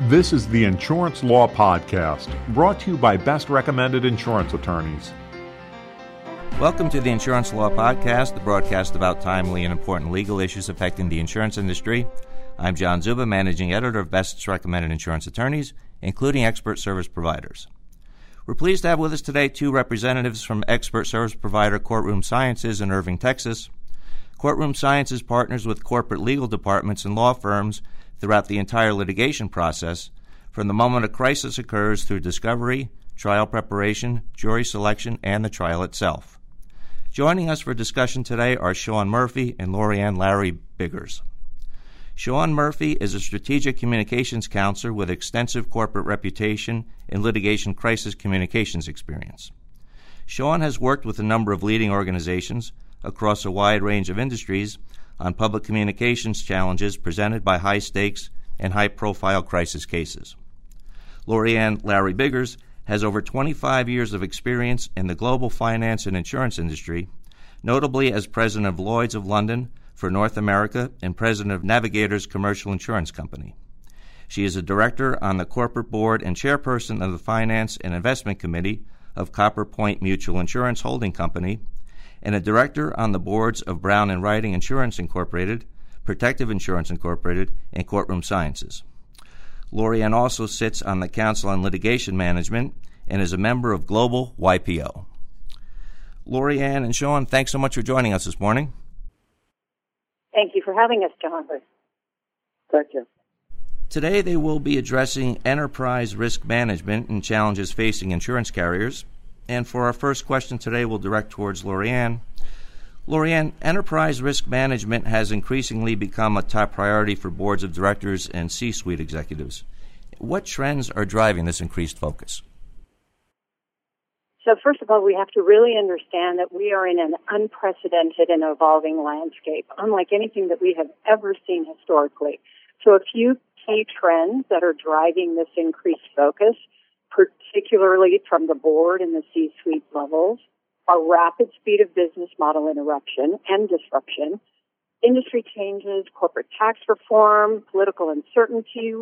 This is the Insurance Law Podcast, brought to you by Best Recommended Insurance Attorneys. Welcome to the Insurance Law Podcast, the broadcast about timely and important legal issues affecting the insurance industry. I'm John Czuba, managing editor of Best Recommended Insurance Attorneys, including expert service providers. We're pleased to have with us today two representatives from expert service provider Courtroom Sciences in Irving, Texas. Courtroom Sciences partners with corporate legal departments and law firms throughout the entire litigation process, from the moment a crisis occurs through discovery, trial preparation, jury selection, and the trial itself. Joining us for discussion today are Sean Murphy and Lorianne Lowery-Biggers. Sean Murphy is a strategic communications counselor with extensive corporate reputation and litigation crisis communications experience. Sean has worked with a number of leading organizations across a wide range of industries on public communications challenges presented by high stakes and high profile crisis cases. Lorianne Lowery-Biggers has over 25 years of experience in the global finance and insurance industry, notably as president of Lloyd's of London for North America and president of Navigators Commercial Insurance Company. She is a director on the corporate board and chairperson of the Finance and Investment Committee of CopperPoint Mutual Insurance Holding Company and a director on the boards of Brown and Riding Insurance Incorporated, Protective Insurance Incorporated, and Courtroom Sciences. Lorianne also sits on the Council on Litigation Management and is a member of Global YPO. Lorianne and Sean, thanks so much for joining us this morning. Thank you for having us, John. Thank you. Today they will be addressing enterprise risk management and challenges facing insurance carriers. And for our first question today, we'll direct towards Lorianne. Lorianne, enterprise risk management has increasingly become a top priority for boards of directors and C suite executives. What trends are driving this increased focus? So, first of all, we have to really understand that we are in an unprecedented and evolving landscape, unlike anything that we have ever seen historically. So, a few key trends that are driving this increased focus particularly from the board and the C-suite levels, are rapid speed of business model interruption and disruption, industry changes, corporate tax reform, political uncertainty,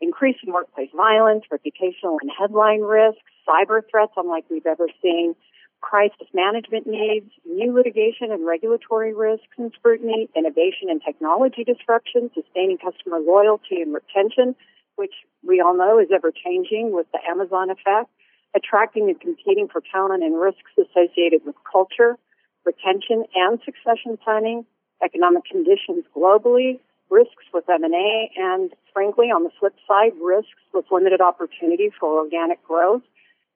increasing workplace violence, reputational and headline risks, cyber threats unlike we've ever seen, crisis management needs, new litigation and regulatory risks and scrutiny, innovation and technology disruption, sustaining customer loyalty and retention, which we all know is ever changing with the Amazon effect, attracting and competing for talent and risks associated with culture, retention and succession planning, economic conditions globally, risks with M&A, and frankly, on the flip side, risks with limited opportunity for organic growth,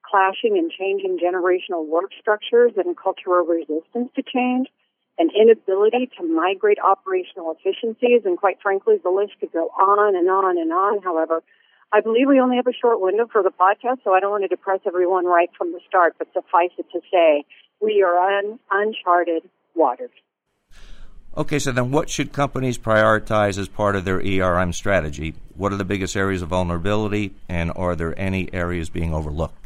clashing and changing generational work structures and cultural resistance to change, an inability to migrate operational efficiencies, and quite frankly, the list could go on and on and on. However, I believe we only have a short window for the podcast, so I don't want to depress everyone right from the start, but suffice it to say, we are on uncharted waters. Okay, so then what should companies prioritize as part of their ERM strategy? What are the biggest areas of vulnerability, and are there any areas being overlooked?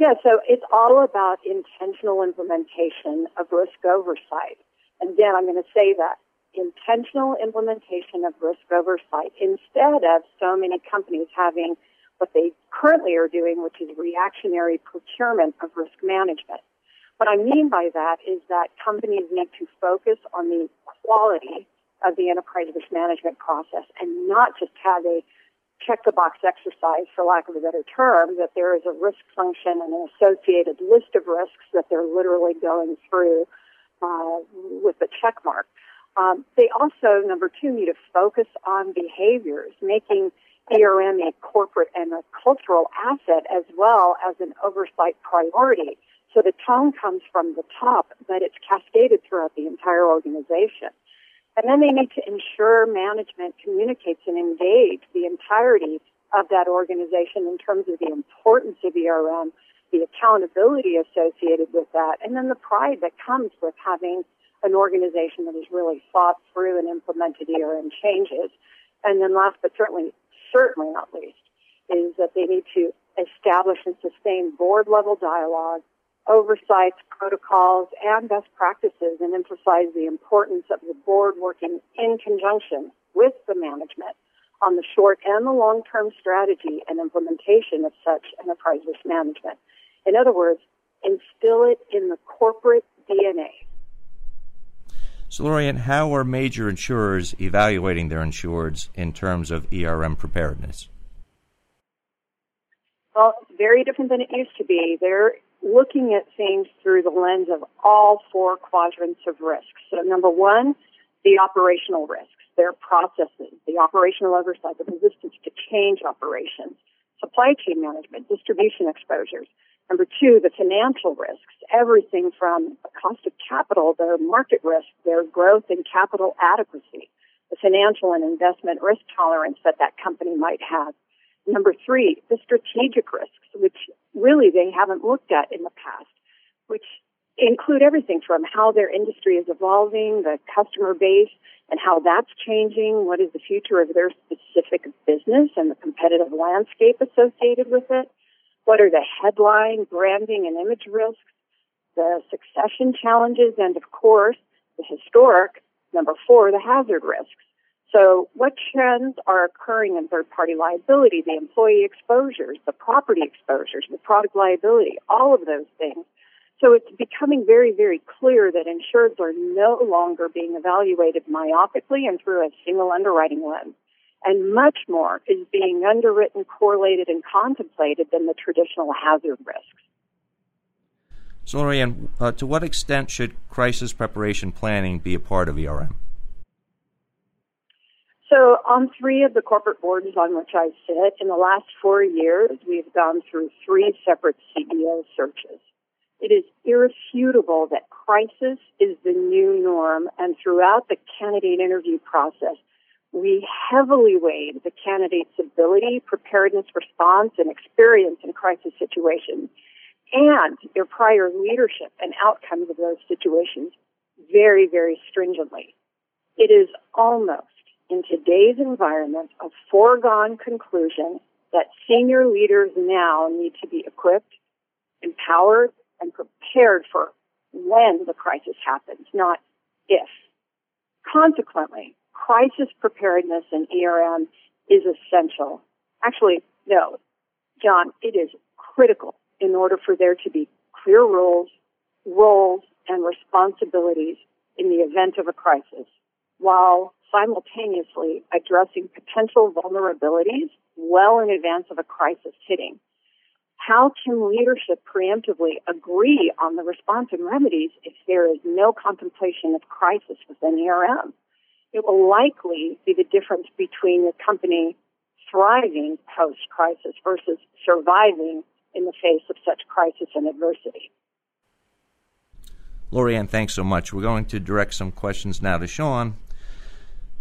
Yeah, so it's all about intentional implementation of risk oversight. And again, I'm going to say that intentional implementation of risk oversight instead of so many companies having what they currently are doing, which is reactionary procurement of risk management. What I mean by that is that companies need to focus on the quality of the enterprise risk management process and not just have a check the box exercise, for lack of a better term, that there is a risk function and an associated list of risks that they're literally going through uh, with a check mark. Um, they also, number two, need to focus on behaviors, making ERM a corporate and a cultural asset as well as an oversight priority. So the tone comes from the top, but it's cascaded throughout the entire organization. And then they need to ensure management communicates and engage the entirety of that organization in terms of the importance of ERM, the accountability associated with that, and then the pride that comes with having an organization that has really thought through and implemented ERM changes. And then last but certainly, certainly not least, is that they need to establish and sustain board level dialogue oversights, protocols, and best practices and emphasize the importance of the board working in conjunction with the management on the short and the long term strategy and implementation of such enterprise risk management. In other words, instill it in the corporate DNA. So, Lorianne, how are major insurers evaluating their insureds in terms of ERM preparedness? Well, it's very different than it used to be. They're looking at things through the lens of all four quadrants of risk. So, number one, the operational risks, their processes, the operational oversight, the resistance to change operations, supply chain management, distribution exposures. Number two, the financial risks, everything from the cost of capital, their market risk, their growth and capital adequacy, the financial and investment risk tolerance that that company might have. Number three, the strategic risks, which really they haven't looked at in the past, which include everything from how their industry is evolving, the customer base, and how that's changing, what is the future of their specific business and the competitive landscape associated with it, what are the headline, branding, and image risks? The succession challenges, and of course, the historic, number four, the hazard risks. So what trends are occurring in third party liability, the employee exposures, the property exposures, the product liability, all of those things. So it's becoming very, very clear that insureds are no longer being evaluated myopically and through a single underwriting lens and much more is being underwritten, correlated, and contemplated than the traditional hazard risks. So, Lorianne, uh, to what extent should crisis preparation planning be a part of ERM? So, on three of the corporate boards on which I sit, in the last four years, we've gone through three separate CEO searches. It is irrefutable that crisis is the new norm, and throughout the candidate interview process, we heavily weighed the candidate's ability, preparedness, response, and experience in crisis situations and their prior leadership and outcomes of those situations very, very stringently. It is almost in today's environment a foregone conclusion that senior leaders now need to be equipped, empowered, and prepared for when the crisis happens, not if. Consequently, crisis preparedness in ERM is essential. Actually, no, John, it is critical in order for there to be clear rules, roles, and responsibilities in the event of a crisis, while simultaneously addressing potential vulnerabilities well in advance of a crisis hitting. How can leadership preemptively agree on the response and remedies if there is no contemplation of crisis within ERM? it will likely be the difference between a company thriving post crisis versus surviving in the face of such crisis and adversity. Lorianne, thanks so much. We're going to direct some questions now to Sean.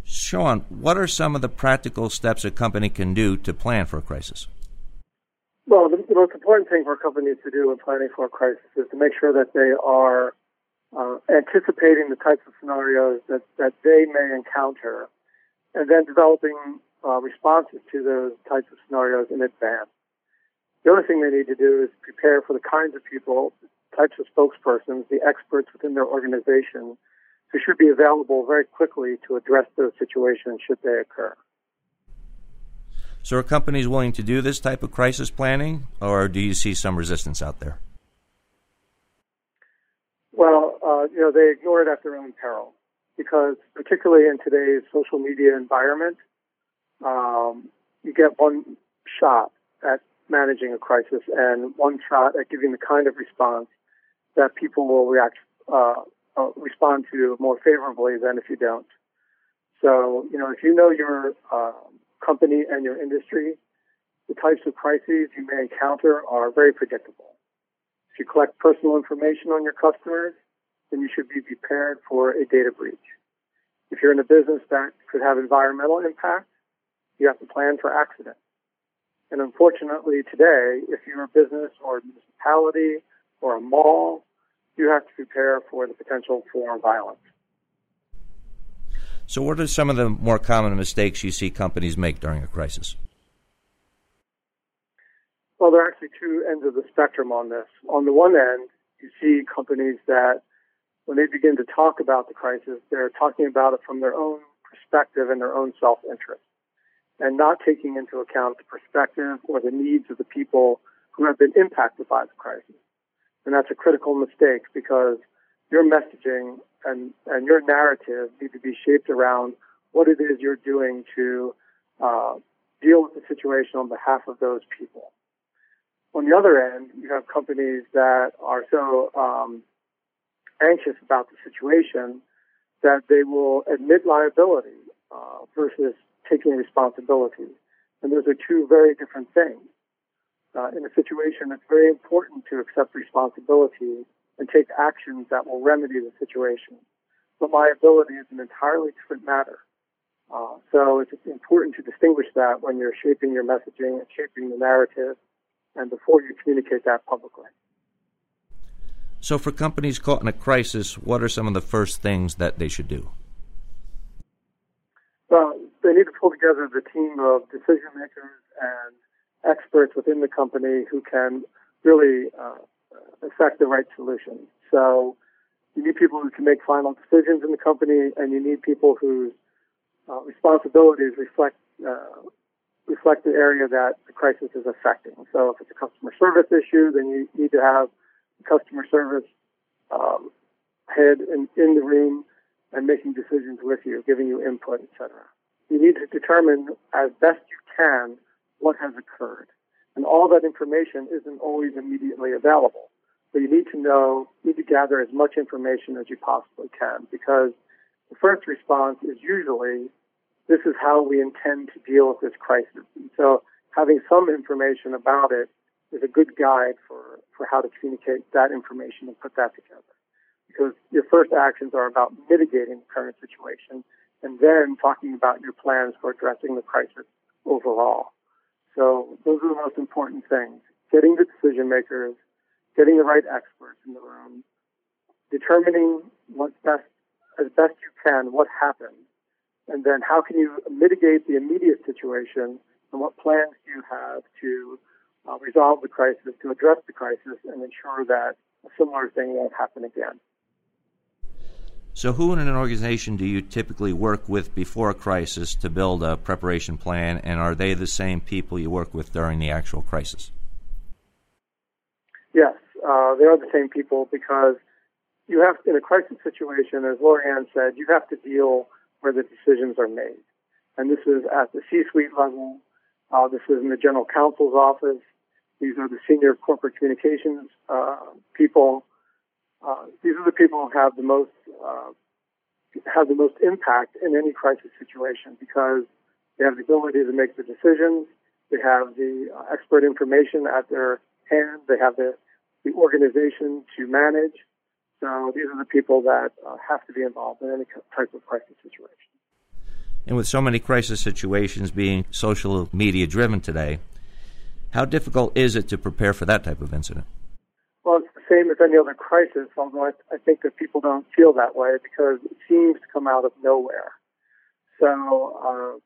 Sean, what are some of the practical steps a company can do to plan for a crisis? Well, the, the most important thing for a company to do in planning for a crisis is to make sure that they are uh, anticipating the types of scenarios that, that they may encounter, and then developing uh, responses to those types of scenarios in advance. The other thing they need to do is prepare for the kinds of people, types of spokespersons, the experts within their organization who should be available very quickly to address those situations should they occur. So, are companies willing to do this type of crisis planning, or do you see some resistance out there? Well, uh, you know, they ignore it at their own peril because particularly in today's social media environment, um, you get one shot at managing a crisis and one shot at giving the kind of response that people will react, uh, uh, respond to more favorably than if you don't. So, you know, if you know your uh, company and your industry, the types of crises you may encounter are very predictable. If you collect personal information on your customers, then you should be prepared for a data breach. If you're in a business that could have environmental impact, you have to plan for accidents. And unfortunately today, if you're a business or a municipality or a mall, you have to prepare for the potential for violence. So, what are some of the more common mistakes you see companies make during a crisis? Well, there are actually two ends of the spectrum on this. On the one end, you see companies that when they begin to talk about the crisis, they're talking about it from their own perspective and their own self-interest. and not taking into account the perspective or the needs of the people who have been impacted by the crisis. And that's a critical mistake because your messaging and, and your narrative need to be shaped around what it is you're doing to uh, deal with the situation on behalf of those people. On the other end, you have companies that are so um, anxious about the situation that they will admit liability uh, versus taking responsibility. And those are two very different things. Uh, in a situation, it's very important to accept responsibility and take actions that will remedy the situation. But liability is an entirely different matter. Uh, so it's important to distinguish that when you're shaping your messaging and shaping the narrative and before you communicate that publicly. So, for companies caught in a crisis, what are some of the first things that they should do? Well, they need to pull together the team of decision makers and experts within the company who can really uh, affect the right solution. So, you need people who can make final decisions in the company, and you need people whose uh, responsibilities reflect uh, reflect the area that the crisis is affecting. So, if it's a customer service issue, then you need to have customer service um, head in, in the room and making decisions with you, giving you input, etc. You need to determine as best you can what has occurred. And all that information isn't always immediately available. So you need to know, need to gather as much information as you possibly can because the first response is usually, this is how we intend to deal with this crisis. And so having some information about it is a good guide for, for how to communicate that information and put that together. Because your first actions are about mitigating the current situation and then talking about your plans for addressing the crisis overall. So those are the most important things. Getting the decision makers, getting the right experts in the room, determining what's best, as best you can, what happened, and then how can you mitigate the immediate situation and what plans do you have to uh, resolve the crisis, to address the crisis, and ensure that a similar thing won't happen again. So, who in an organization do you typically work with before a crisis to build a preparation plan, and are they the same people you work with during the actual crisis? Yes, uh, they are the same people because you have, in a crisis situation, as Lorianne said, you have to deal where the decisions are made. And this is at the C suite level, uh, this is in the general counsel's office, these are the senior corporate communications uh, people. Uh, these are the people who have the most uh, have the most impact in any crisis situation because they have the ability to make the decisions. They have the uh, expert information at their hand. They have the the organization to manage. So these are the people that uh, have to be involved in any type of crisis situation. And with so many crisis situations being social media driven today, how difficult is it to prepare for that type of incident? Same as any other crisis, although I, I think that people don't feel that way because it seems to come out of nowhere. So, uh,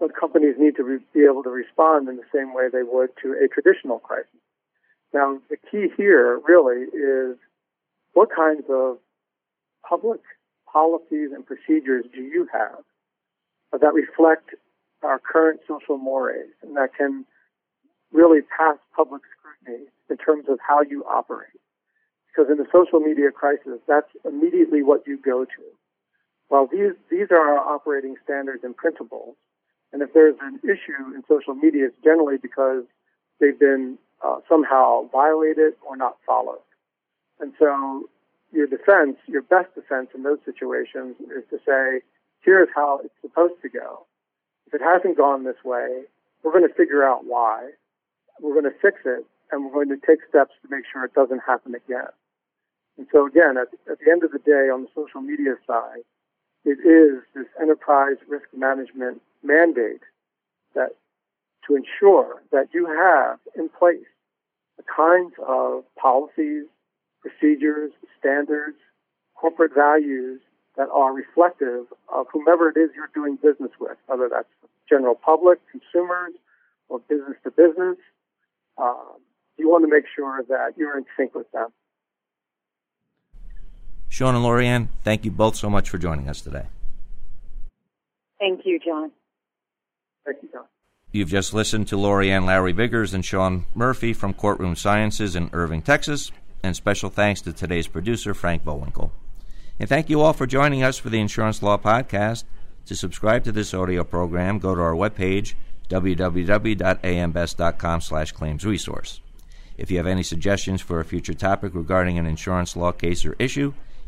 but companies need to re- be able to respond in the same way they would to a traditional crisis. Now, the key here really is what kinds of public policies and procedures do you have that reflect our current social mores and that can really pass public scrutiny in terms of how you operate. Because in the social media crisis, that's immediately what you go to. Well, these, these are our operating standards and principles. And if there's an issue in social media, it's generally because they've been uh, somehow violated or not followed. And so your defense, your best defense in those situations is to say, here's how it's supposed to go. If it hasn't gone this way, we're going to figure out why we're going to fix it and we're going to take steps to make sure it doesn't happen again. And so again, at, at the end of the day, on the social media side, it is this enterprise risk management mandate that to ensure that you have in place the kinds of policies, procedures, standards, corporate values that are reflective of whomever it is you're doing business with, whether that's general public, consumers, or business to business, um, you want to make sure that you're in sync with them. Sean and Lorianne, thank you both so much for joining us today. Thank you, John. Thank you, John. You've just listened to Lori Ann Lowery-Biggers and Sean Murphy from Courtroom Sciences in Irving, Texas. And special thanks to today's producer, Frank Bowinkle. And thank you all for joining us for the Insurance Law Podcast. To subscribe to this audio program, go to our webpage, www.ambest.com slash claims resource. If you have any suggestions for a future topic regarding an insurance law case or issue,